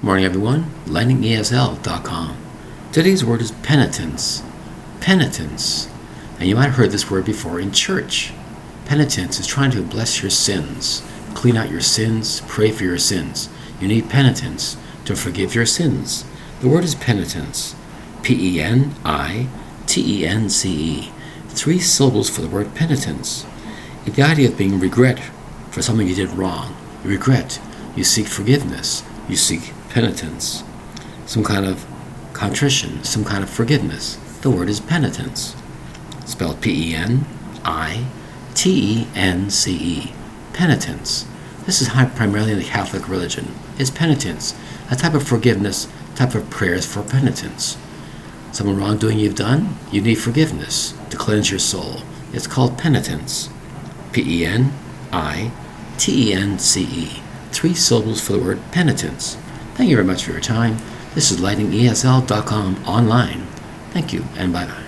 Morning, everyone. LightningESL.com. Today's word is penitence. Penitence. And you might have heard this word before in church. Penitence is trying to bless your sins, clean out your sins, pray for your sins. You need penitence to forgive your sins. The word is penitence. P E N I T E N C E. Three syllables for the word penitence. The idea of being regret for something you did wrong. You regret. You seek forgiveness. You seek penitence, some kind of contrition, some kind of forgiveness. The word is penitence, spelled P E N I T E N C E. Penitence. This is primarily in the Catholic religion is penitence, a type of forgiveness, type of prayers for penitence. Some wrongdoing you've done, you need forgiveness to cleanse your soul. It's called penitence. P E N I T E N C E. Three syllables for the word penitence. Thank you very much for your time. This is lightningesl.com online. Thank you and bye bye.